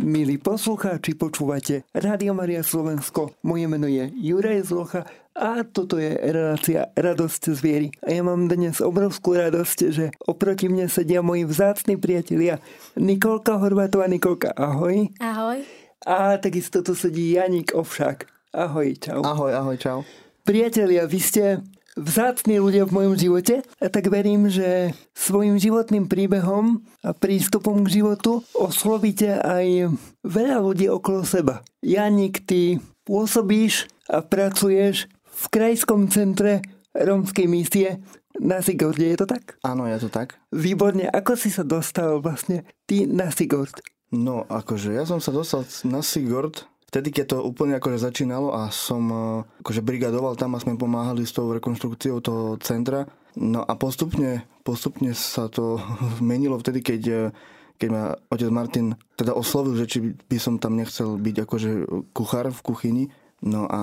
Milí poslucháči, počúvate Rádio Maria Slovensko. Moje meno je Juraj Zlocha a toto je relácia Radosť z viery. A ja mám dnes obrovskú radosť, že oproti mne sedia moji vzácni priatelia Nikolka Horvátová. Nikolka, ahoj. Ahoj. A takisto tu sedí Janik Ovšak. Ahoj, čau. Ahoj, ahoj, čau. Priatelia, vy ste vzácni ľudia v mojom živote a tak verím, že svojim životným príbehom a prístupom k životu oslovíte aj veľa ľudí okolo seba. Janik, ty pôsobíš a pracuješ v krajskom centre rómskej misie na Sigorde, je to tak? Áno, je to tak. Výborne, ako si sa dostal vlastne ty na Sigord? No, akože ja som sa dostal na Sigord vtedy, keď to úplne akože začínalo a som eh, akože brigadoval tam a sme pomáhali s tou rekonštrukciou toho centra. No a postupne, postupne sa to menilo vtedy, keď, eh, keď ma otec Martin teda oslovil, že či by som tam nechcel byť akože kuchár v kuchyni. No a,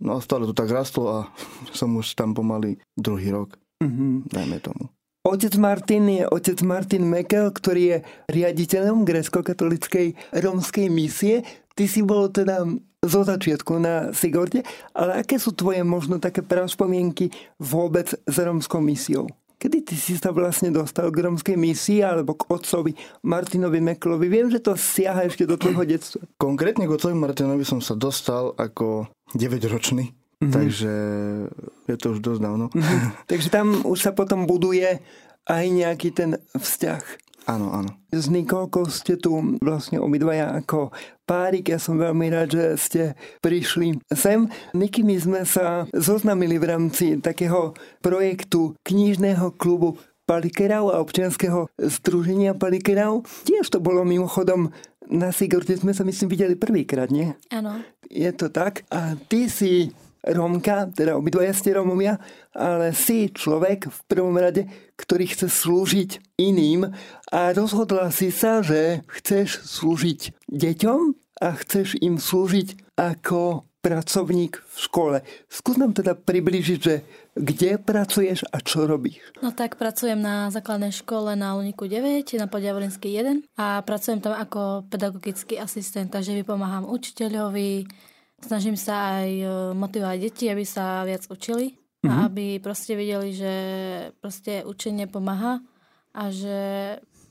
no a stále to tak rastlo a som už tam pomaly druhý rok, mm-hmm. dajme tomu. Otec Martin je otec Martin Mekel, ktorý je riaditeľom grecko-katolickej rómskej misie. Ty si bol teda zo začiatku na Sigorde, ale aké sú tvoje možno také praspomienky vôbec s rómskou misiou? Kedy ty si sa vlastne dostal k rómskej misii alebo k otcovi Martinovi Meklovi? Viem, že to siaha ešte do tvojho detstva. Konkrétne k otcovi Martinovi som sa dostal ako 9-ročný. Mm-hmm. Takže je to už dosť dávno. Mm-hmm. Takže tam už sa potom buduje aj nejaký ten vzťah. Áno, áno. S Nikolkou ste tu vlastne obidvaja ako párik. Ja som veľmi rád, že ste prišli sem. Niky, my sme sa zoznamili v rámci takého projektu knižného klubu Palikerau a občianského združenia Palikerau. Tiež to bolo mimochodom na Sigurte sme sa myslím videli prvýkrát, nie? Áno. Je to tak. A ty si Rómka, teda obidvaja ste Rómovia, ale si človek v prvom rade, ktorý chce slúžiť iným a rozhodla si sa, že chceš slúžiť deťom a chceš im slúžiť ako pracovník v škole. Skús nám teda približiť, že kde pracuješ a čo robíš? No tak pracujem na základnej škole na Luniku 9, na Podiavorinský 1 a pracujem tam ako pedagogický asistent, takže vypomáham učiteľovi, Snažím sa aj e, motivovať deti, aby sa viac učili mm-hmm. a mhm. aby proste videli, že proste učenie pomáha a že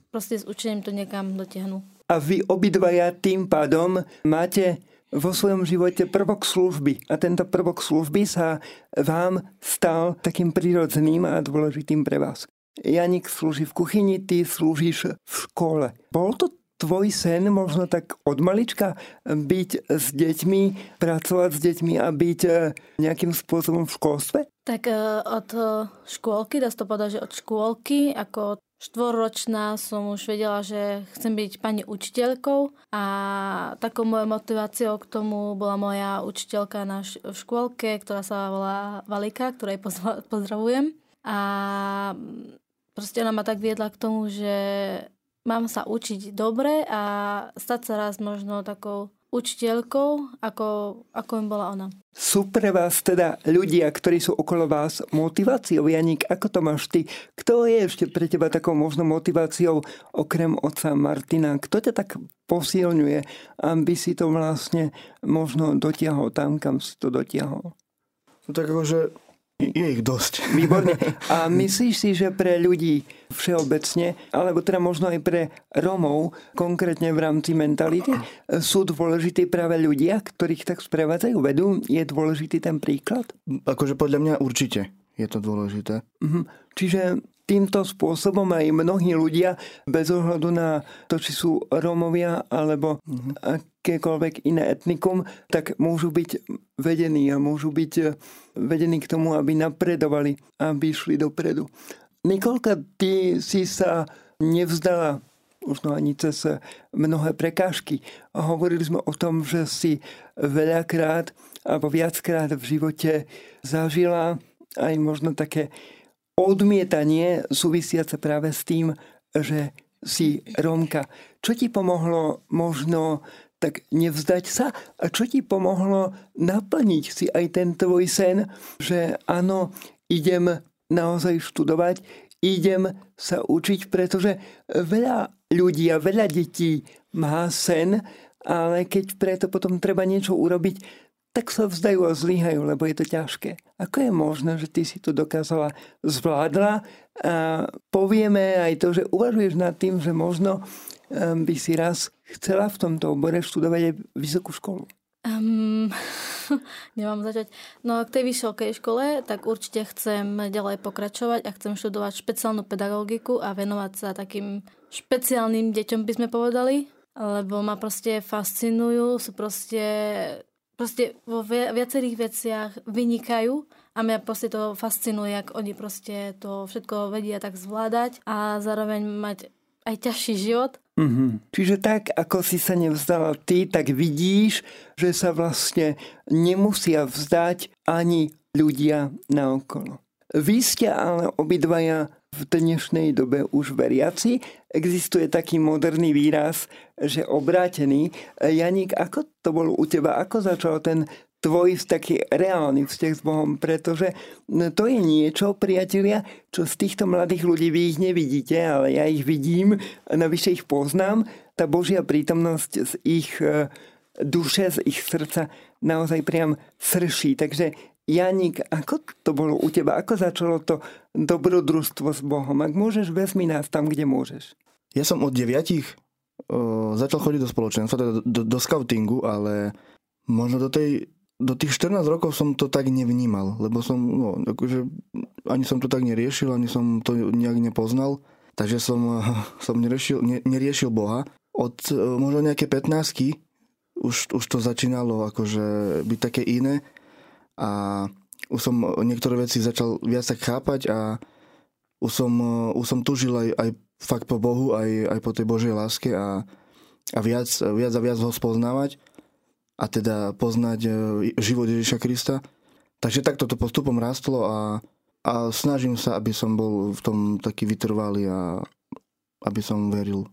proste s učením to niekam dotiahnu. A vy obidvaja tým pádom máte vo svojom živote prvok služby. A tento prvok služby sa vám stal takým prirodzeným a dôležitým pre vás. Janik slúži v kuchyni, ty slúžiš v škole. Bol to tvoj sen možno tak od malička byť s deťmi, pracovať s deťmi a byť e, nejakým spôsobom v školstve? Tak e, od e, škôlky, dá sa to povedať, že od škôlky, ako štvorročná som už vedela, že chcem byť pani učiteľkou a takou mojou motiváciou k tomu bola moja učiteľka na škôlke, ktorá sa volá Valika, ktorej pozdravujem. A proste ona ma tak viedla k tomu, že mám sa učiť dobre a stať sa raz možno takou učiteľkou, ako, ako im bola ona. Sú pre vás teda ľudia, ktorí sú okolo vás motiváciou? Janik, ako to máš ty? Kto je ešte pre teba takou možno motiváciou okrem otca Martina? Kto ťa tak posilňuje, aby si to vlastne možno dotiahol tam, kam si to dotiahol? No tak akože je ich dosť. Výborne. A myslíš si, že pre ľudí všeobecne, alebo teda možno aj pre Romov, konkrétne v rámci mentality, sú dôležití práve ľudia, ktorých tak sprevádzajú, vedú? Je dôležitý ten príklad? Akože podľa mňa určite je to dôležité. Mhm. Čiže týmto spôsobom aj mnohí ľudia, bez ohľadu na to, či sú Rómovia alebo akékoľvek iné etnikum, tak môžu byť vedení a môžu byť vedení k tomu, aby napredovali, aby išli dopredu. Nikolka, ty si sa nevzdala možno ani cez mnohé prekážky. Hovorili sme o tom, že si veľakrát alebo viackrát v živote zažila aj možno také odmietanie súvisiace práve s tým, že si Rómka. Čo ti pomohlo možno tak nevzdať sa a čo ti pomohlo naplniť si aj ten tvoj sen, že áno, idem naozaj študovať, idem sa učiť, pretože veľa ľudí a veľa detí má sen, ale keď preto potom treba niečo urobiť, tak sa vzdajú a zlyhajú, lebo je to ťažké. Ako je možné, že ty si to dokázala, zvládla a povieme aj to, že uvažuješ nad tým, že možno um, by si raz chcela v tomto obore študovať aj vysokú školu? Um, nemám začať. No k tej vysokej škole, tak určite chcem ďalej pokračovať a chcem študovať špeciálnu pedagogiku a venovať sa takým špeciálnym deťom, by sme povedali, lebo ma proste fascinujú, sú proste proste vo viacerých veciach vynikajú a mňa proste to fascinuje, ak oni proste to všetko vedia tak zvládať a zároveň mať aj ťažší život. Mm-hmm. Čiže tak, ako si sa nevzdala ty, tak vidíš, že sa vlastne nemusia vzdať ani ľudia naokolo. Vy ste ale obidvaja v dnešnej dobe už veriaci. Existuje taký moderný výraz, že obrátený. Janík, ako to bolo u teba? Ako začal ten tvoj taký reálny vzťah s Bohom, pretože to je niečo, priatelia, čo z týchto mladých ľudí vy ich nevidíte, ale ja ich vidím, navyše ich poznám. Tá Božia prítomnosť z ich e, duše, z ich srdca naozaj priam srší. Takže Janik, ako to bolo u teba? Ako začalo to dobrodružstvo s Bohom? Ak môžeš, vezmi nás tam, kde môžeš. Ja som od deviatich o, začal chodiť do spoločenstva, teda do, do scoutingu, ale možno do, tej, do tých 14 rokov som to tak nevnímal, lebo som, no, akože, ani som to tak neriešil, ani som to nejak nepoznal, takže som, som neriešil, ne, neriešil Boha. Od možno nejaké 15 už, už to začínalo akože byť také iné a už som niektoré veci začal viac tak chápať a už som, už som tužil aj, aj fakt po Bohu, aj, aj po tej Božej láske a, a viac, viac a viac ho spoznávať a teda poznať e, život Ježiša Krista. Takže takto to postupom rástlo a, a snažím sa, aby som bol v tom taký vytrvalý a aby som veril.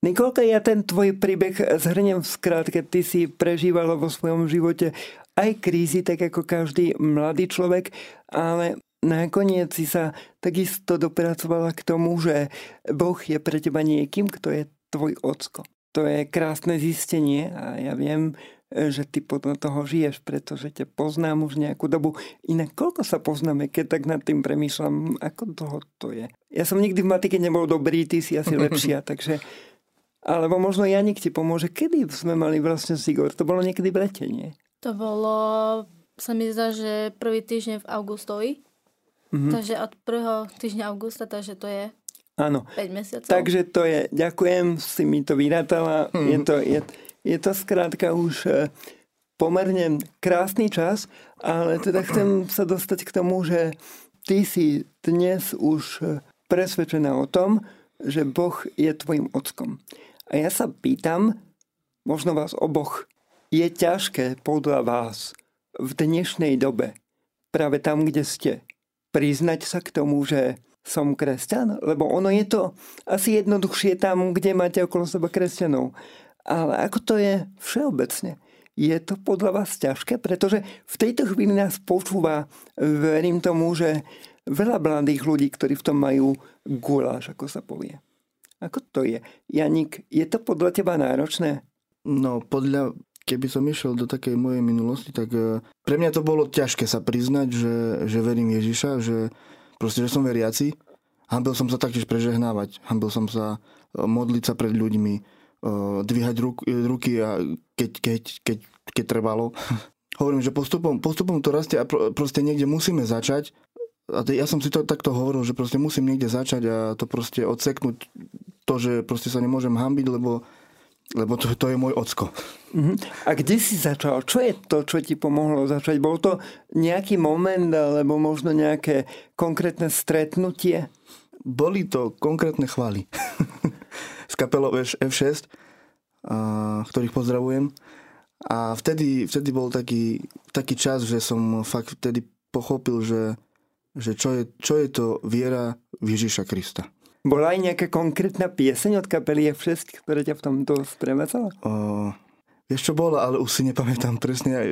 Nikolka, ja ten tvoj príbeh zhrnem v skrátke. Ty si prežívala vo svojom živote aj krízy, tak ako každý mladý človek, ale nakoniec si sa takisto dopracovala k tomu, že Boh je pre teba niekým, kto je tvoj ocko. To je krásne zistenie a ja viem, že ty podľa toho žiješ, pretože ťa poznám už nejakú dobu. Inak koľko sa poznáme, keď tak nad tým premýšľam, ako dlho to je. Ja som nikdy v matike nebol dobrý, ty si asi lepšia, takže... Alebo možno Janik ti pomôže. Kedy sme mali vlastne Sigor? To bolo niekedy v lete, nie? To bolo, sa mi zdá, že prvý týždeň v augustovi. Mm-hmm. Takže od prvého týždňa augusta, takže to je Áno. 5 mesiacov. Takže to je, ďakujem, si mi to vyrátala. Mm-hmm. Je, to, je, je to skrátka už e, pomerne krásny čas, ale teda chcem sa dostať k tomu, že ty si dnes už e, presvedčená o tom, že Boh je tvojim ockom. A ja sa pýtam, možno vás oboch je ťažké podľa vás v dnešnej dobe, práve tam, kde ste, priznať sa k tomu, že som kresťan? Lebo ono je to asi jednoduchšie tam, kde máte okolo seba kresťanov. Ale ako to je všeobecne? Je to podľa vás ťažké? Pretože v tejto chvíli nás počúva, verím tomu, že veľa mladých ľudí, ktorí v tom majú guláš, ako sa povie. Ako to je? Janik, je to podľa teba náročné? No, podľa keby som išiel do takej mojej minulosti, tak e, pre mňa to bolo ťažké sa priznať, že, že verím Ježiša, že proste, že som veriaci. Hambil som sa taktiež prežehnávať, hambil som sa e, modliť sa pred ľuďmi, e, dvíhať ruk, ruky a keď, keď, keď, keď trebalo. Hovorím, že postupom, postupom to rastie a proste niekde musíme začať. A ja som si to takto hovoril, že proste musím niekde začať a to proste odseknúť to, že proste sa nemôžem hambiť, lebo lebo to, to je môj ocko. Uh-huh. A kde si začal? Čo je to, čo ti pomohlo začať? Bol to nejaký moment, alebo možno nejaké konkrétne stretnutie? Boli to konkrétne chvály. S kapelou F6, ktorých pozdravujem. A vtedy, vtedy bol taký, taký čas, že som fakt vtedy pochopil, že, že čo, je, čo je to viera v Ježiša Krista. Bola aj nejaká konkrétna pieseň od kapely F6, ktorá ťa v tomto sprevádzala? O, vieš čo bola, ale už si nepamätám presne, e,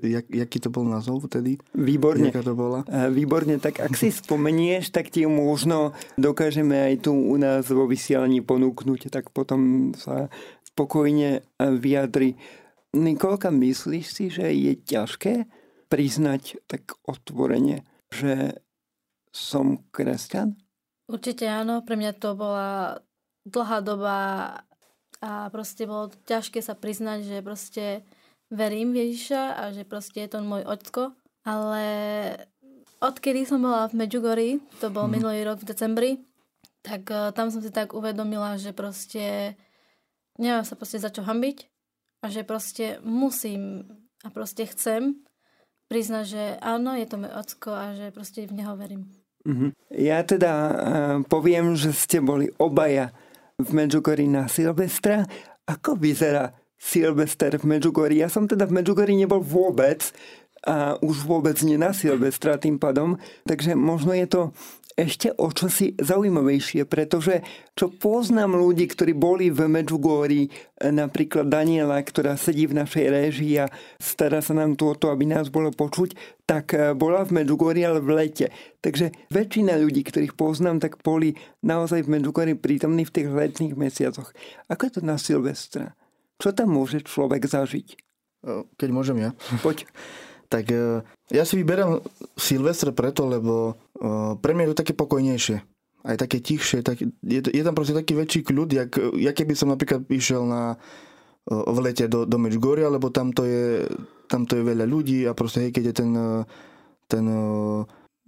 jak, jaký to bol názov vtedy. Výborne. Jaká to bola. E, výborne, tak ak si spomenieš, tak ti možno dokážeme aj tu u nás vo vysielaní ponúknuť, tak potom sa spokojne vyjadri. Nikolka, myslíš si, že je ťažké priznať tak otvorene, že som kresťan? Určite áno, pre mňa to bola dlhá doba a proste bolo ťažké sa priznať, že proste verím Ježiša a že proste je to môj očko. Ale odkedy som bola v Medjugorji, to bol hmm. minulý rok v decembri, tak uh, tam som si tak uvedomila, že proste nemám sa proste za čo hambiť a že proste musím a proste chcem priznať, že áno, je to môj ocko a že proste v neho verím. Mm-hmm. Ja teda uh, poviem, že ste boli obaja v Medjugorji na Silvestra. Ako vyzerá Silvester v Medjugorji? Ja som teda v Medjugorji nebol vôbec a už vôbec nie na Silvestra tým pádom, takže možno je to ešte o čosi zaujímavejšie, pretože čo poznám ľudí, ktorí boli v Medjugorji, napríklad Daniela, ktorá sedí v našej réžii a stará sa nám tu o to, aby nás bolo počuť, tak e, bola v Medjugorji, ale v lete. Takže väčšina ľudí, ktorých poznám, tak boli naozaj v Medjugorji prítomní v tých letných mesiacoch. Ako je to na Silvestra? Čo tam môže človek zažiť? Keď môžem ja. Poď. tak e, ja si vyberám Silvestre preto, lebo e, pre mňa je to také pokojnejšie. Aj také tichšie. Tak, je, je tam proste taký väčší kľud, jak, jak keby som napríklad išiel na, e, v lete do, do Medjugorja, lebo tam to, je, tam to je veľa ľudí a proste hej, keď je ten, ten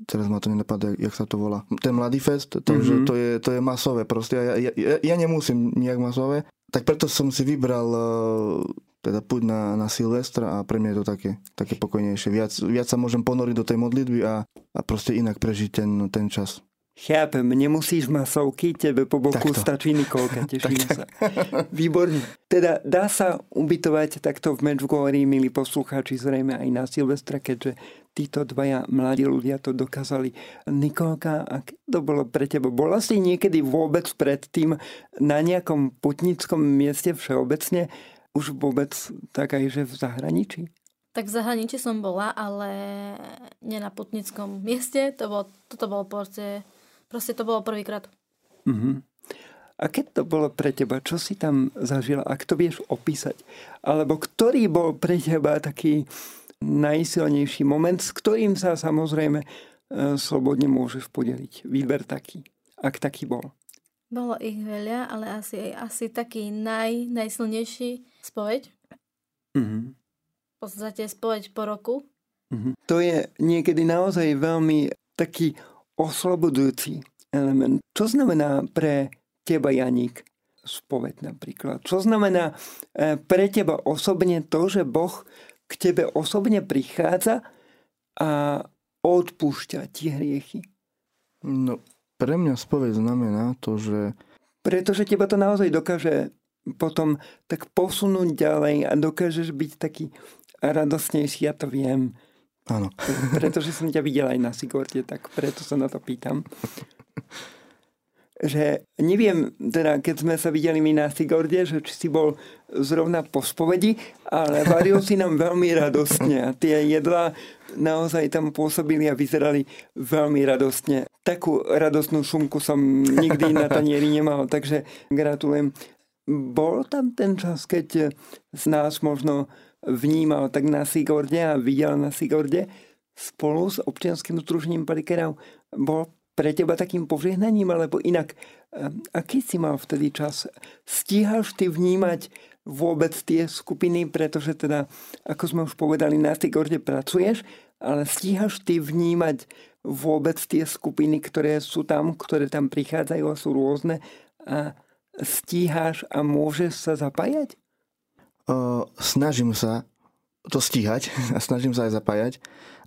teraz ma to nenapadá, jak sa to volá, ten Mladý fest, takže mm-hmm. to, je, to je masové proste. Ja, ja, ja, ja nemusím nejak masové, tak preto som si vybral teda púť na, na Silvestra a pre mňa je to také, také pokojnejšie. Viac, viac sa môžem ponoriť do tej modlitby a, a proste inak prežiť ten, ten čas. Chápem, nemusíš masovky, tebe po boku takto. stačí Nikolka, teším tak, sa. Výborne. Teda dá sa ubytovať takto v Medjugorji, milí poslucháči, zrejme aj na Silvestra, keďže títo dvaja mladí ľudia to dokázali. Nikolka, ak to bolo pre teba? Bola si niekedy vôbec predtým na nejakom putnickom mieste všeobecne? Už vôbec tak aj, že v zahraničí? Tak v zahraničí som bola, ale nie na putnickom mieste. To bolo, toto bolo proste, proste to bolo prvýkrát. Uh-huh. A keď to bolo pre teba, čo si tam zažila, ak to vieš opísať? Alebo ktorý bol pre teba taký najsilnejší moment, s ktorým sa samozrejme e, slobodne môžeš podeliť? Výber taký, ak taký bol. Bolo ich veľa, ale asi, asi taký naj, najsilnejší spoveď. Mm-hmm. V podstate spoveď po roku. Mm-hmm. To je niekedy naozaj veľmi taký oslobodujúci element. Čo znamená pre teba, Janík, spoveď napríklad? Čo znamená e, pre teba osobne to, že Boh k tebe osobne prichádza a odpúšťa ti hriechy? No, pre mňa spoveď znamená to, že... Pretože teba to naozaj dokáže potom tak posunúť ďalej a dokážeš byť taký radostnejší, ja to viem. Áno. Pretože som ťa videl aj na Sigorte, tak preto sa na to pýtam. Že neviem, teda keď sme sa videli my na Sigorde, že či si bol zrovna po spovedi, ale varil si nám veľmi radostne a tie jedlá naozaj tam pôsobili a vyzerali veľmi radostne. Takú radostnú šumku som nikdy na tanieri nemal, takže gratulujem. Bol tam ten čas, keď z nás možno vnímal tak na Sigorde a videl na Sigorde spolu s občianským združením palikerov. Bol pre teba takým požehnaním, alebo inak, aký si mal vtedy čas? Stíhaš ty vnímať vôbec tie skupiny, pretože teda, ako sme už povedali, na Tigorde pracuješ, ale stíhaš ty vnímať vôbec tie skupiny, ktoré sú tam, ktoré tam prichádzajú a sú rôzne a stíhaš a môžeš sa zapájať? Uh, snažím sa to stíhať a snažím sa aj zapájať.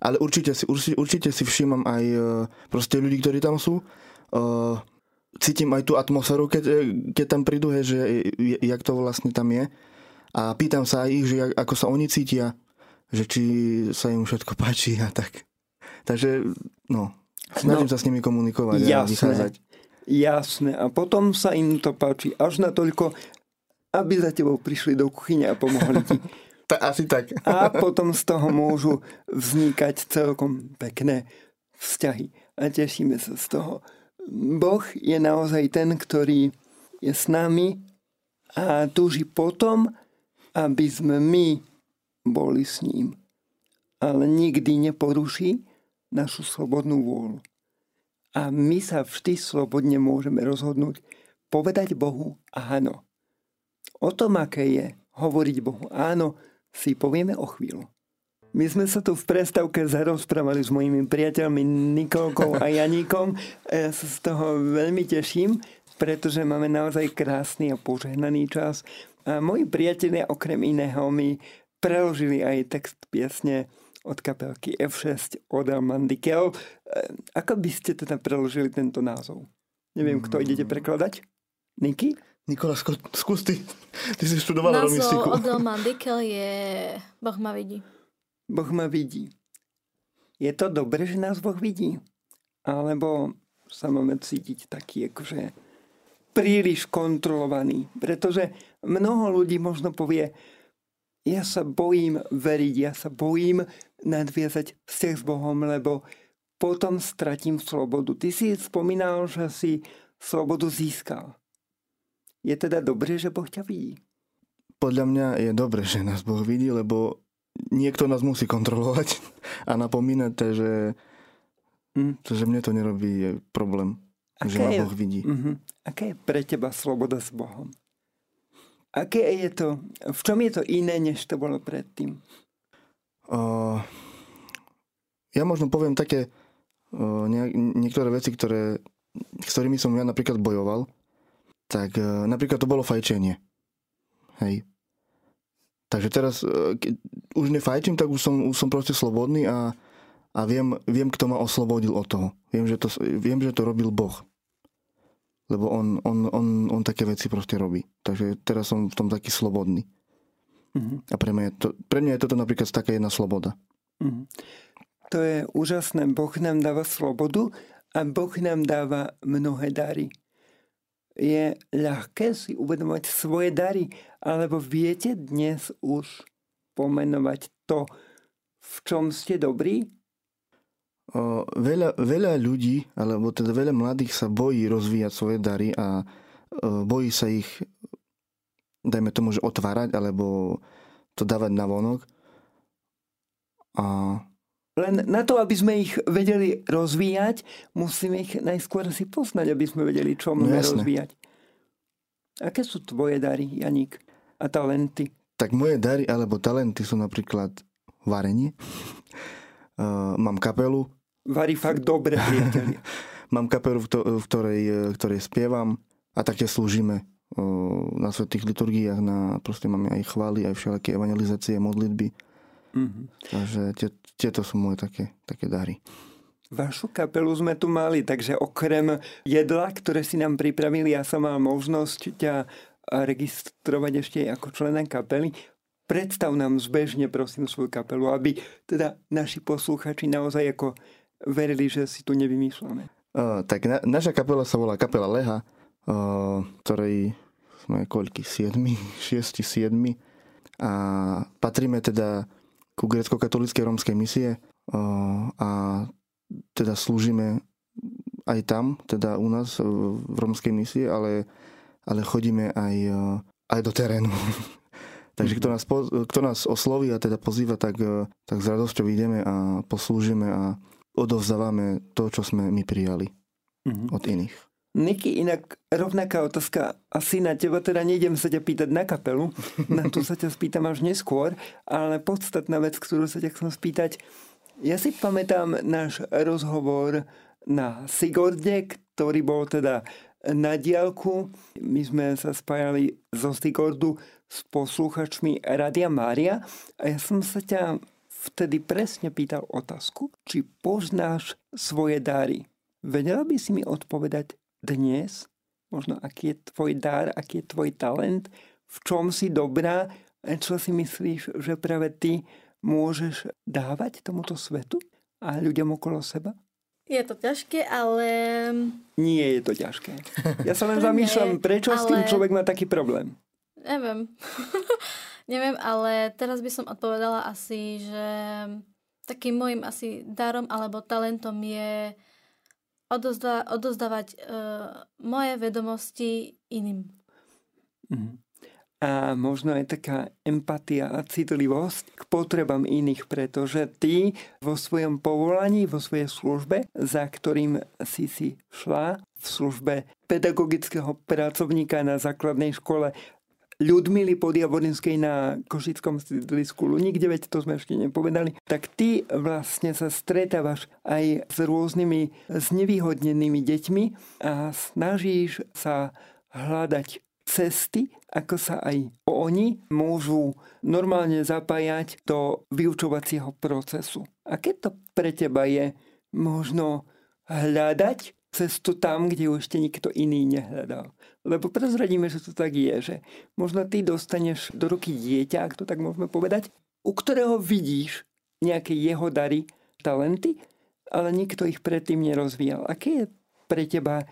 Ale určite si, určite, určite si všímam aj e, proste ľudí, ktorí tam sú. E, cítim aj tú atmosféru, keď, e, keď tam prídu, že jak to vlastne tam je. A pýtam sa aj ich, že ako sa oni cítia, že či sa im všetko páči a tak. Takže, no, snažím no, sa s nimi komunikovať jasné, a vychádzať. Jasné. A potom sa im to páči až na toľko, aby za tebou prišli do kuchyne a pomohli ti. Ta, asi tak. A potom z toho môžu vznikať celkom pekné vzťahy. A tešíme sa z toho. Boh je naozaj ten, ktorý je s nami a túži potom, aby sme my boli s ním. Ale nikdy neporuší našu slobodnú vôľu. A my sa vždy slobodne môžeme rozhodnúť povedať Bohu áno. O tom, aké je hovoriť Bohu áno, si povieme o chvíľu. My sme sa tu v prestávke zarozprávali s mojimi priateľmi Nikolkou a Janíkom. Ja sa z toho veľmi teším, pretože máme naozaj krásny a požehnaný čas. A moji priatelia okrem iného mi preložili aj text piesne od kapelky F6 od Mandikel. Ako by ste teda preložili tento názov? Neviem, kto idete prekladať? Niky? Nikola, skús ty. Ty si študovala romistiku. Názov od Mandikel je Boh ma vidí. Boh ma vidí. Je to dobré, že nás Boh vidí? Alebo sa máme cítiť taký akože príliš kontrolovaný? Pretože mnoho ľudí možno povie, ja sa bojím veriť, ja sa bojím nadviazať vzťah s Bohom, lebo potom stratím slobodu. Ty si spomínal, že si slobodu získal. Je teda dobré, že Boh ťa vidí? Podľa mňa je dobré, že nás Boh vidí, lebo niekto nás musí kontrolovať a napomínať, že, mm. že mne to nerobí problém, Aké že ma Boh vidí. Uh-huh. Aká je pre teba sloboda s Bohom? Aké je to, v čom je to iné, než to bolo predtým? Uh, ja možno poviem také uh, ne, niektoré veci, ktoré, s ktorými som ja napríklad bojoval. Tak uh, napríklad to bolo fajčenie. Hej. Takže teraz, e, keď už nefajčím, tak už som, už som proste slobodný a, a viem, viem, kto ma oslobodil od toho. Viem, že to, viem, že to robil Boh. Lebo on, on, on, on také veci proste robí. Takže teraz som v tom taký slobodný. Mm-hmm. A pre mňa, je to, pre mňa je toto napríklad taká jedna sloboda. Mm-hmm. To je úžasné. Boh nám dáva slobodu a Boh nám dáva mnohé dary je ľahké si uvedomovať svoje dary, alebo viete dnes už pomenovať to, v čom ste dobrí? Veľa, veľa ľudí, alebo teda veľa mladých sa bojí rozvíjať svoje dary a bojí sa ich, dajme tomu, že otvárať, alebo to dávať na vonok. A len na to, aby sme ich vedeli rozvíjať, musíme ich najskôr si poznať, aby sme vedeli, čo no, máme rozvíjať. Aké sú tvoje dary, Janík, a talenty? Tak moje dary alebo talenty sú napríklad varenie. Uh, mám kapelu. Varí fakt dobre, priateľi. mám kapelu, v, to, v ktorej, ktorej spievam a také slúžime na svetých liturgiách, na, proste máme aj chvály, aj všelijaké evangelizácie, modlitby. Mm-hmm. Takže tie, tieto sú moje také, také dary. Vašu kapelu sme tu mali, takže okrem jedla, ktoré si nám pripravili, ja som mal možnosť ťa registrovať ešte ako člena kapely. Predstav nám zbežne, prosím, svoju kapelu, aby teda naši posluchači naozaj ako verili, že si tu nevymýšľame. Uh, tak na, naša kapela sa volá Kapela Leha, uh, ktorej sme koľky? 7, 6, 7. A patríme teda ku grecko-katolíckej rómskej misie a teda slúžime aj tam, teda u nás v rómskej misie, ale, ale chodíme aj, aj do terénu. Takže kto nás, kto nás osloví a teda pozýva, tak, tak s radosťou ideme a poslúžime a odovzdávame to, čo sme my prijali mm-hmm. od iných. Niky, inak rovnaká otázka. Asi na teba teda nejdem sa ťa pýtať na kapelu, na to sa ťa spýtam až neskôr, ale podstatná vec, ktorú sa ťa chcem spýtať. Ja si pamätám náš rozhovor na Sigorde, ktorý bol teda na diálku. My sme sa spájali zo Sigordu s posluchačmi Radia Mária a ja som sa ťa vtedy presne pýtal otázku, či poznáš svoje dary. Vedela by si mi odpovedať dnes, možno aký je tvoj dar, aký je tvoj talent, v čom si dobrá čo si myslíš, že práve ty môžeš dávať tomuto svetu a ľuďom okolo seba? Je to ťažké, ale... Nie je to ťažké. Ja sa len zamýšľam, prečo ale... s tým človek má taký problém. Neviem. Neviem, ale teraz by som odpovedala asi, že takým môjim asi darom alebo talentom je odozda, odozdávať uh, moje vedomosti iným. Mm. a možno aj taká empatia a citlivosť k potrebám iných, pretože ty vo svojom povolaní, vo svojej službe, za ktorým si si šla v službe pedagogického pracovníka na základnej škole Ľudmily Podjavodinskej na Košickom sídlisku Luník 9, to sme ešte nepovedali, tak ty vlastne sa stretávaš aj s rôznymi znevýhodnenými deťmi a snažíš sa hľadať cesty, ako sa aj oni môžu normálne zapájať do vyučovacieho procesu. A keď to pre teba je možno hľadať cestu tam, kde ju ešte nikto iný nehľadal. Lebo prezradíme, že to tak je, že možno ty dostaneš do ruky dieťa, ak to tak môžeme povedať, u ktorého vidíš nejaké jeho dary, talenty, ale nikto ich predtým nerozvíjal. Aké je pre teba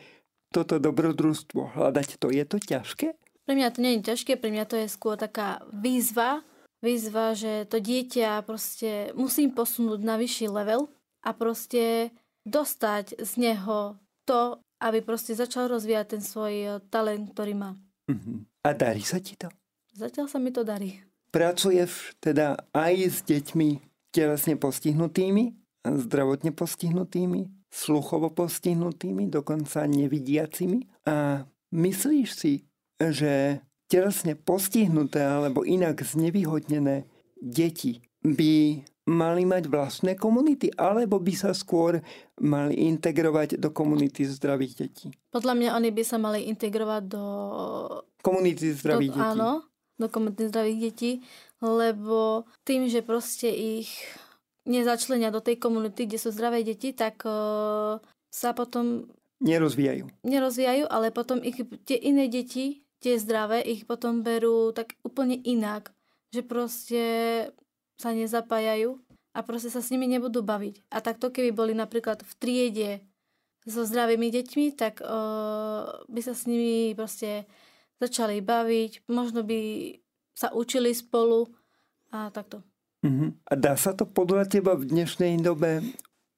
toto dobrodružstvo hľadať, to je to ťažké? Pre mňa to nie je ťažké, pre mňa to je skôr taká výzva, výzva, že to dieťa proste musím posunúť na vyšší level a proste dostať z neho to, aby proste začal rozvíjať ten svoj eh, talent, ktorý má. Uh-huh. A darí sa ti to? Zatiaľ sa mi to darí. Pracuješ teda aj s deťmi telesne postihnutými, zdravotne postihnutými, sluchovo postihnutými, dokonca nevidiacimi. A myslíš si, že telesne postihnuté alebo inak znevýhodnené deti by mali mať vlastné komunity, alebo by sa skôr mali integrovať do komunity zdravých detí? Podľa mňa oni by sa mali integrovať do... Komunity zdravých do, detí. Áno, do komunity zdravých detí, lebo tým, že proste ich nezačlenia do tej komunity, kde sú zdravé deti, tak uh, sa potom... Nerozvíjajú. Nerozvíjajú, ale potom ich, tie iné deti, tie zdravé, ich potom berú tak úplne inak. Že proste sa nezapájajú a proste sa s nimi nebudú baviť. A takto keby boli napríklad v triede so zdravými deťmi, tak uh, by sa s nimi proste začali baviť, možno by sa učili spolu a takto. Uh-huh. A dá sa to podľa teba v dnešnej dobe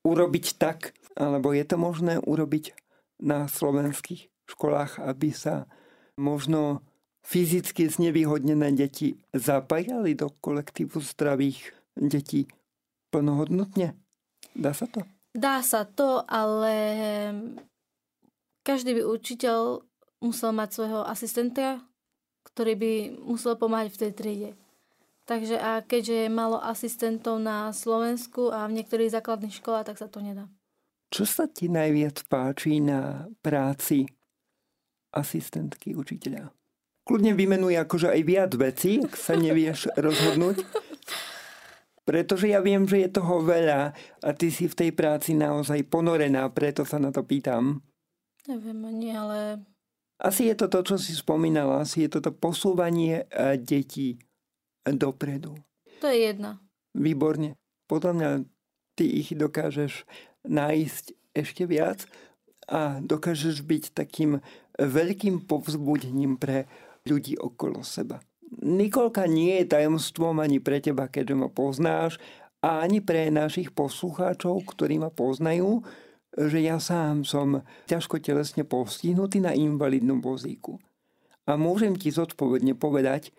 urobiť tak, alebo je to možné urobiť na slovenských školách, aby sa možno fyzicky znevýhodnené deti zapájali do kolektívu zdravých detí plnohodnotne? Dá sa to? Dá sa to, ale každý by učiteľ musel mať svojho asistenta, ktorý by musel pomáhať v tej triede. Takže a keďže je málo asistentov na Slovensku a v niektorých základných školách, tak sa to nedá. Čo sa ti najviac páči na práci asistentky učiteľa? Kľudne vymenuj akože aj viac vecí, ak sa nevieš rozhodnúť. Pretože ja viem, že je toho veľa a ty si v tej práci naozaj ponorená, preto sa na to pýtam. Neviem ani, ale... Asi je to to, čo si spomínala, asi je to to posúvanie e, detí dopredu. To je jedna. Výborne. Podľa mňa ty ich dokážeš nájsť ešte viac a dokážeš byť takým veľkým povzbudením pre ľudí okolo seba. Nikolka nie je tajomstvom ani pre teba, keďže ma poznáš, a ani pre našich poslucháčov, ktorí ma poznajú, že ja sám som ťažko telesne postihnutý na invalidnom vozíku. A môžem ti zodpovedne povedať,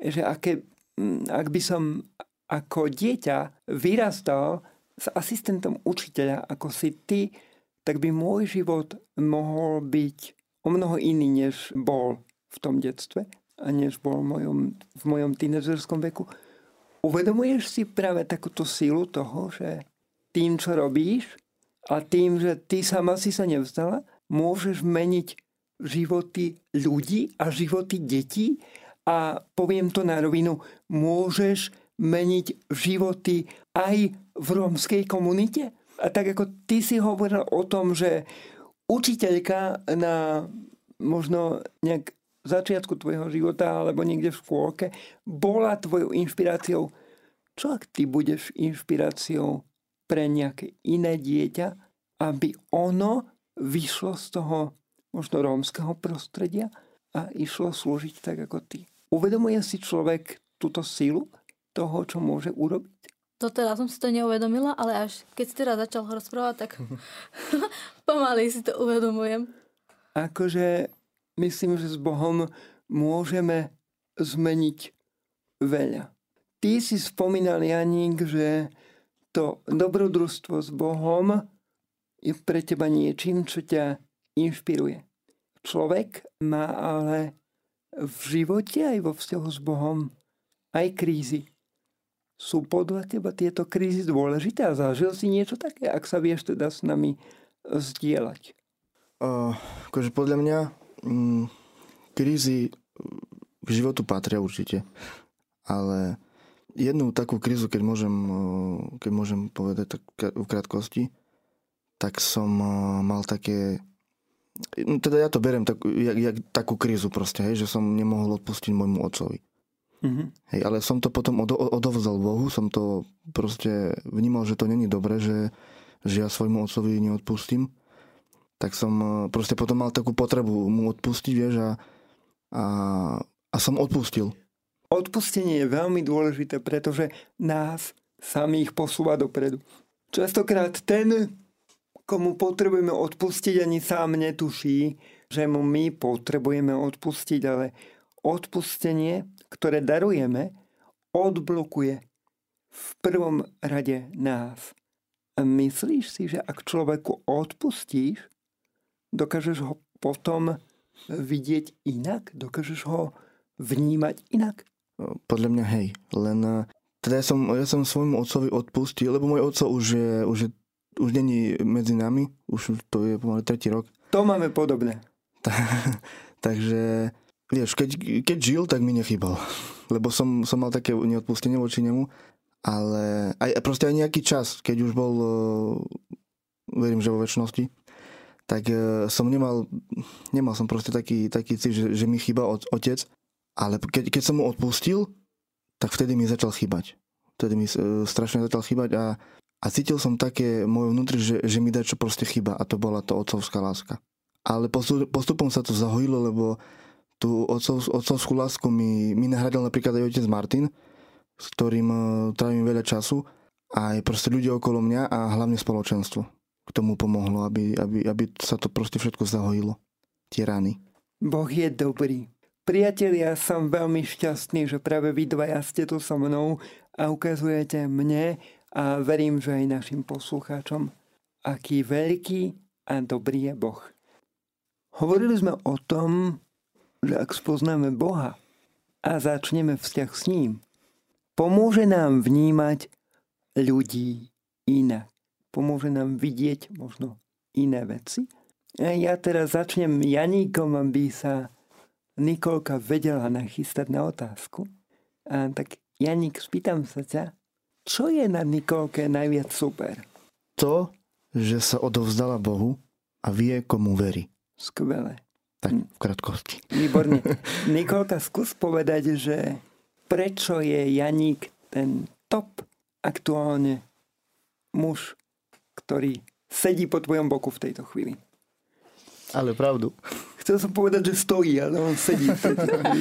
že aké Mm, ak by som ako dieťa vyrastal s asistentom učiteľa, ako si ty, tak by môj život mohol byť o mnoho iný, než bol v tom detstve a než bol v mojom, v mojom tínežerskom veku. Uvedomuješ si práve takúto silu toho, že tým, čo robíš a tým, že ty sama si sa nevzdala, môžeš meniť životy ľudí a životy detí a poviem to na rovinu, môžeš meniť životy aj v rómskej komunite? A tak ako ty si hovoril o tom, že učiteľka na možno nejak začiatku tvojho života alebo niekde v škôlke bola tvojou inšpiráciou. Čo ak ty budeš inšpiráciou pre nejaké iné dieťa, aby ono vyšlo z toho možno rómskeho prostredia a išlo slúžiť tak ako ty? Uvedomuje si človek túto sílu toho, čo môže urobiť? To teraz som si to neuvedomila, ale až keď si teraz začal rozprávať, tak pomaly si to uvedomujem. Akože myslím, že s Bohom môžeme zmeniť veľa. Ty si spomínal, Janík, že to dobrodružstvo s Bohom je pre teba niečím, čo ťa inšpiruje. Človek má ale v živote aj vo vzťahu s Bohom aj krízy. Sú podľa teba tieto krízy dôležité a zažil si niečo také, ak sa vieš teda s nami zdieľať? Uh, akože podľa mňa krízy k životu patria určite. Ale jednu takú krízu, keď môžem, keď môžem povedať tak v krátkosti, tak som mal také... No teda ja to beriem tak, jak, jak takú krízu proste, hej, že som nemohol odpustiť môjmu otcovi. Mm-hmm. Hej, ale som to potom od, odovzdal Bohu, som to proste vnímal, že to není dobré, že, že ja svojmu otcovi neodpustím. Tak som proste potom mal takú potrebu mu odpustiť, vieš, a, a, a som odpustil. Odpustenie je veľmi dôležité, pretože nás samých posúva dopredu. Častokrát ten, komu potrebujeme odpustiť, ani sám netuší, že mu my potrebujeme odpustiť, ale odpustenie, ktoré darujeme, odblokuje v prvom rade nás. Myslíš si, že ak človeku odpustíš, dokážeš ho potom vidieť inak? Dokážeš ho vnímať inak? Podľa mňa hej, len eh, teda ja som, ja som svojmu otcovi odpustil, lebo môj otco už je, už je, už není medzi nami, už to je pomaly tretí rok. To máme podobné. Takže, vieš, keď, keď žil, tak mi nechýbal. Lebo som, som mal také neodpustenie voči nemu, ale aj, proste aj nejaký čas, keď už bol, eh, verím, že vo väčšnosti, tak eh, som nemal, nemal som proste taký, taký cít, že, že mi chýba otec ale keď, keď som mu odpustil, tak vtedy mi začal chýbať. Vtedy mi uh, strašne začal chýbať a, a cítil som také moje vnútri, že, že mi dá čo proste chyba a to bola to otcovská láska. Ale postupom sa to zahojilo, lebo tú otcov, otcovskú lásku mi, mi nahradil napríklad aj otec Martin, s ktorým uh, trávim veľa času aj proste ľudia okolo mňa a hlavne spoločenstvo k tomu pomohlo, aby, aby, aby sa to proste všetko zahojilo. Tie rany. Boh je dobrý. Priatelia, som veľmi šťastný, že práve vy dvaja ste tu so mnou a ukazujete mne a verím, že aj našim poslucháčom, aký veľký a dobrý je Boh. Hovorili sme o tom, že ak spoznáme Boha a začneme vzťah s ním, pomôže nám vnímať ľudí inak. Pomôže nám vidieť možno iné veci. A ja teraz začnem Janíkom, aby sa Nikolka vedela nachystať na otázku. A tak Janik, spýtam sa ťa, čo je na Nikolke najviac super? To, že sa odovzdala Bohu a vie, komu verí. Skvelé. Tak v krátkosti. Výborne. Nikolka, skús povedať, že prečo je Janík ten top aktuálne muž, ktorý sedí po tvojom boku v tejto chvíli. Ale pravdu. Chcel som povedať, že stojí, ale on sedí.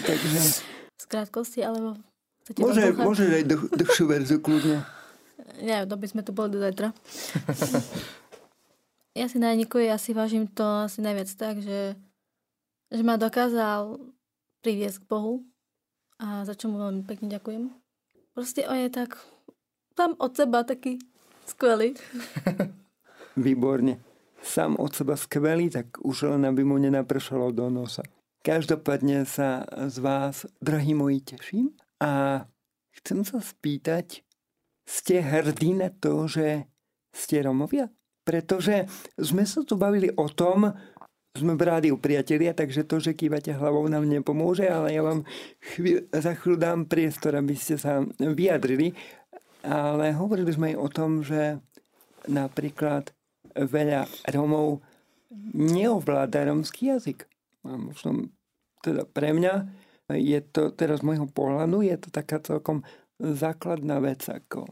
takže... Z krátkosti, alebo chcete Môže, môže aj dlh, dlhšiu verziu, kľudne. Nie, to by sme tu boli do zajtra. ja si na Nikovi asi vážim to asi najviac tak, že, že ma dokázal priviesť k Bohu a za čo mu veľmi pekne ďakujem. Proste on je tak tam od seba taký skvelý. Výborne sám od seba skvelý, tak už len aby mu nenapršalo do nosa. Každopádne sa z vás, drahí moji, teším a chcem sa spýtať, ste hrdí na to, že ste Romovia? Pretože sme sa tu bavili o tom, sme v rádiu priatelia, takže to, že kývate hlavou nám nepomôže, ale ja vám chvíľ, za chvíľu dám priestor, aby ste sa vyjadrili. Ale hovorili sme aj o tom, že napríklad veľa Romov neovláda romský jazyk. A možno teda pre mňa je to teraz z môjho pohľadu, je to taká celkom základná vec, ako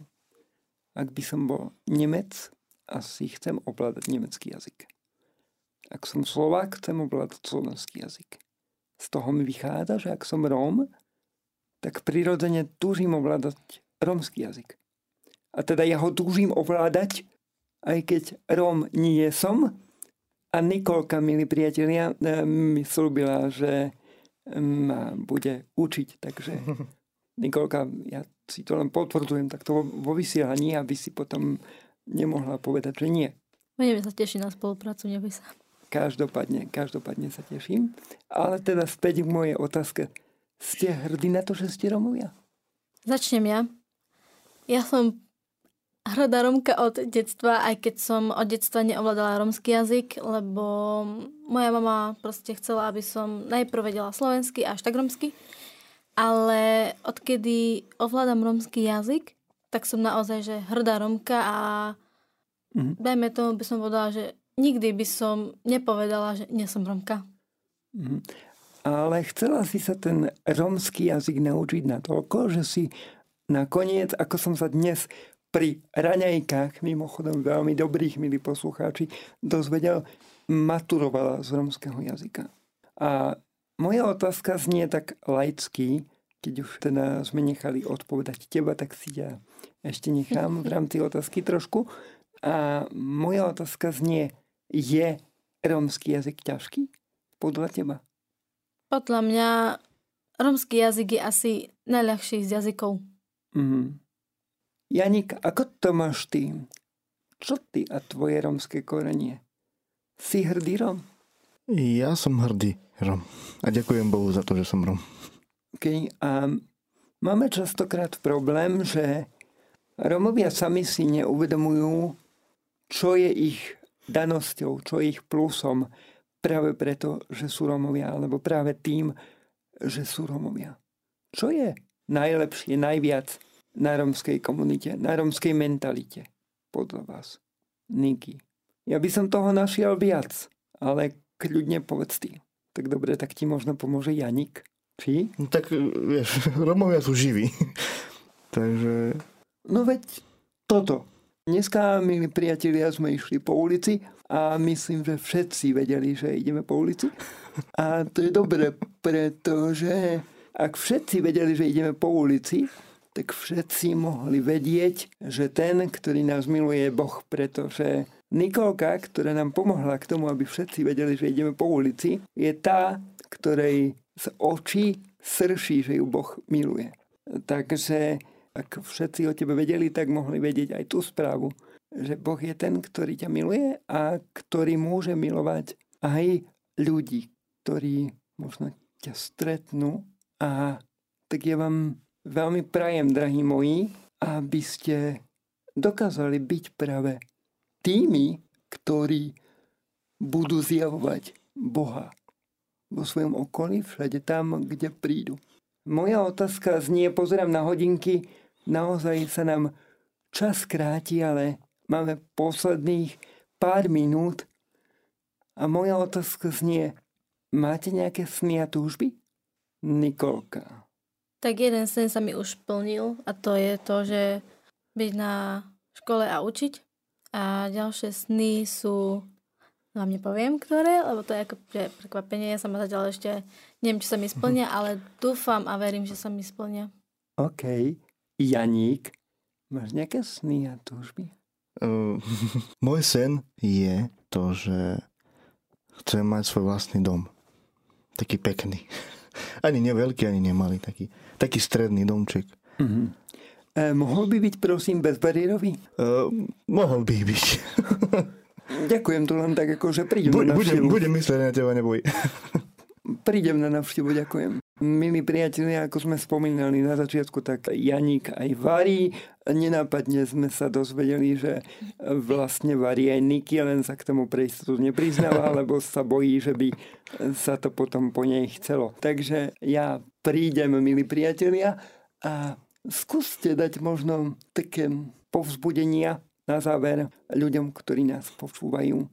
ak by som bol Nemec, asi chcem ovládať nemecký jazyk. Ak som Slovák, chcem ovládať slovenský jazyk. Z toho mi vychádza, že ak som Róm, tak prirodzene túžim ovládať rómsky jazyk. A teda ja ho túžim ovládať aj keď Róm nie som. A Nikolka, milí priatelia, e, mi slúbila, že ma bude učiť. Takže Nikolka, ja si to len potvrdzujem takto vo vysielaní, aby si potom nemohla povedať, že nie. Budeme sa tešiť na spoluprácu, neboj sa. Každopádne, každopádne sa teším. Ale teda späť k mojej otázke. Ste hrdí na to, že ste Romovia? Začnem ja. Ja som hrdá Romka od detstva, aj keď som od detstva neovládala romský jazyk, lebo moja mama proste chcela, aby som najprv vedela slovensky, až tak romsky. Ale odkedy ovládam romský jazyk, tak som naozaj že hrdá Romka a mm-hmm. dajme tomu by som povedala, že nikdy by som nepovedala, že nie som Romka. Mm. Ale chcela si sa ten romský jazyk naučiť na toľko, že si nakoniec, ako som sa dnes pri raňajkách, mimochodom veľmi dobrých, milí poslucháči, dozvedel, maturovala z romského jazyka. A moja otázka znie tak laicky, keď už teda sme nechali odpovedať teba, tak si ja ešte nechám v rámci otázky trošku. A moja otázka znie, je romský jazyk ťažký podľa teba? Podľa mňa romský jazyk je asi najľahší z jazykov. Mm. Janik, ako to máš ty? Čo ty a tvoje romské korenie? Si hrdý Rom? Ja som hrdý Rom. A ďakujem Bohu za to, že som Rom. Okay. A máme častokrát problém, že Romovia sami si neuvedomujú, čo je ich danosťou, čo je ich plusom práve preto, že sú Romovia, alebo práve tým, že sú Romovia. Čo je najlepšie, najviac na romskej komunite, na romskej mentalite, podľa vás? Niky. Ja by som toho našiel viac, ale kľudne povedz ty. Tak dobre, tak ti možno pomôže Janik. Či? No, tak vieš, Romovia sú živí. Takže... No veď toto. Dneska, milí priatelia, sme išli po ulici a myslím, že všetci vedeli, že ideme po ulici. A to je dobre, pretože ak všetci vedeli, že ideme po ulici, tak všetci mohli vedieť, že ten, ktorý nás miluje, je Boh, pretože Nikolka, ktorá nám pomohla k tomu, aby všetci vedeli, že ideme po ulici, je tá, ktorej z očí srší, že ju Boh miluje. Takže ak všetci o tebe vedeli, tak mohli vedieť aj tú správu, že Boh je ten, ktorý ťa miluje a ktorý môže milovať aj ľudí, ktorí možno ťa stretnú. A tak ja vám veľmi prajem, drahí moji, aby ste dokázali byť práve tými, ktorí budú zjavovať Boha vo svojom okolí, všade tam, kde prídu. Moja otázka znie, pozerám na hodinky, naozaj sa nám čas kráti, ale máme posledných pár minút. A moja otázka znie, máte nejaké sny a túžby? Nikolka. Tak jeden sen sa mi už plnil a to je to, že byť na škole a učiť. A ďalšie sny sú vám nepoviem, ktoré, lebo to je ako prekvapenie. Ja sa ma zatiaľ ešte, neviem, či sa mi splnia, ale dúfam a verím, že sa mi splnia. OK. Janík, máš nejaké sny a túžby? Uh, môj sen je to, že chcem mať svoj vlastný dom. Taký pekný. Ani neveľký, ani nemalý. Taký, taký stredný domček. Uh-huh. E, mohol by byť, prosím, bezbariérový? Uh, mohol by byť. Ďakujem to len tak, ako že prídem Bude, na. Budem, budem myslieť na teba, neboj. prídem na návštevu, ďakujem. Milí priatelia, ako sme spomínali na začiatku, tak Janík aj varí. Nenápadne sme sa dozvedeli, že vlastne varí aj Niky, len sa k tomu pre istotu nepriznáva, lebo sa bojí, že by sa to potom po nej chcelo. Takže ja prídem, milí priatelia, a skúste dať možno také povzbudenia na záver ľuďom, ktorí nás počúvajú,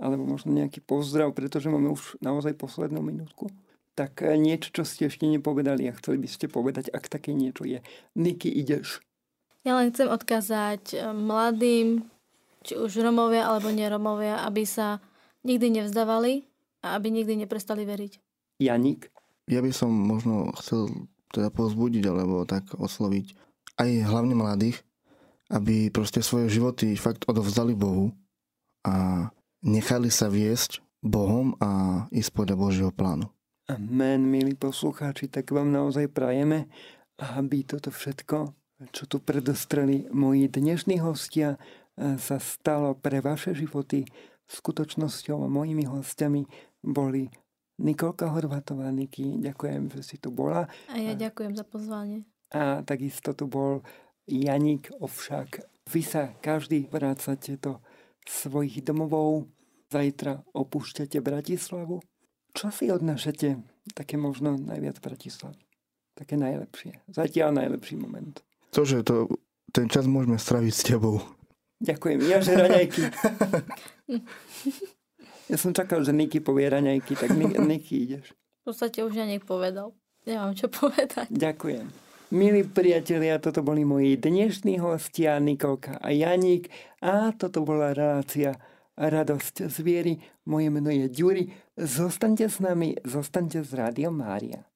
alebo možno nejaký pozdrav, pretože máme už naozaj poslednú minútku. Tak eh, niečo, čo ste ešte nepovedali a chceli by ste povedať, ak také niečo je. Niky, ideš. Ja len chcem odkázať eh, mladým, či už Romovia alebo neromovia, aby sa nikdy nevzdávali a aby nikdy neprestali veriť. Janik? Ja by som možno chcel teda pozbudiť alebo tak osloviť aj hlavne mladých, aby proste svoje životy fakt odovzdali Bohu a nechali sa viesť Bohom a ísť podľa Božieho plánu. Amen, milí poslucháči, tak vám naozaj prajeme, aby toto všetko, čo tu predostreli moji dnešní hostia, sa stalo pre vaše životy skutočnosťou a mojimi hostiami boli Nikolka Horvatová. Niky, ďakujem, že si tu bola. A ja ďakujem za pozvanie. A takisto tu bol Janik Ovšak. Vy sa každý vrácate do svojich domovov. Zajtra opúšťate Bratislavu. Čo si odnášate také možno najviac Bratislavy? Také najlepšie. Zatiaľ najlepší moment. To, že to, ten čas môžeme straviť s tebou. Ďakujem. Ja, že raňajky. ja som čakal, že Niky povie raňajky, tak Niky ideš. V podstate už ja povedal. Nemám čo povedať. Ďakujem. Milí priatelia, toto boli moji dnešní hostia Nikolka a Janík a toto bola relácia Radosť z viery. Moje meno je Ďuri. Zostaňte s nami, zostaňte s Rádiom Mária.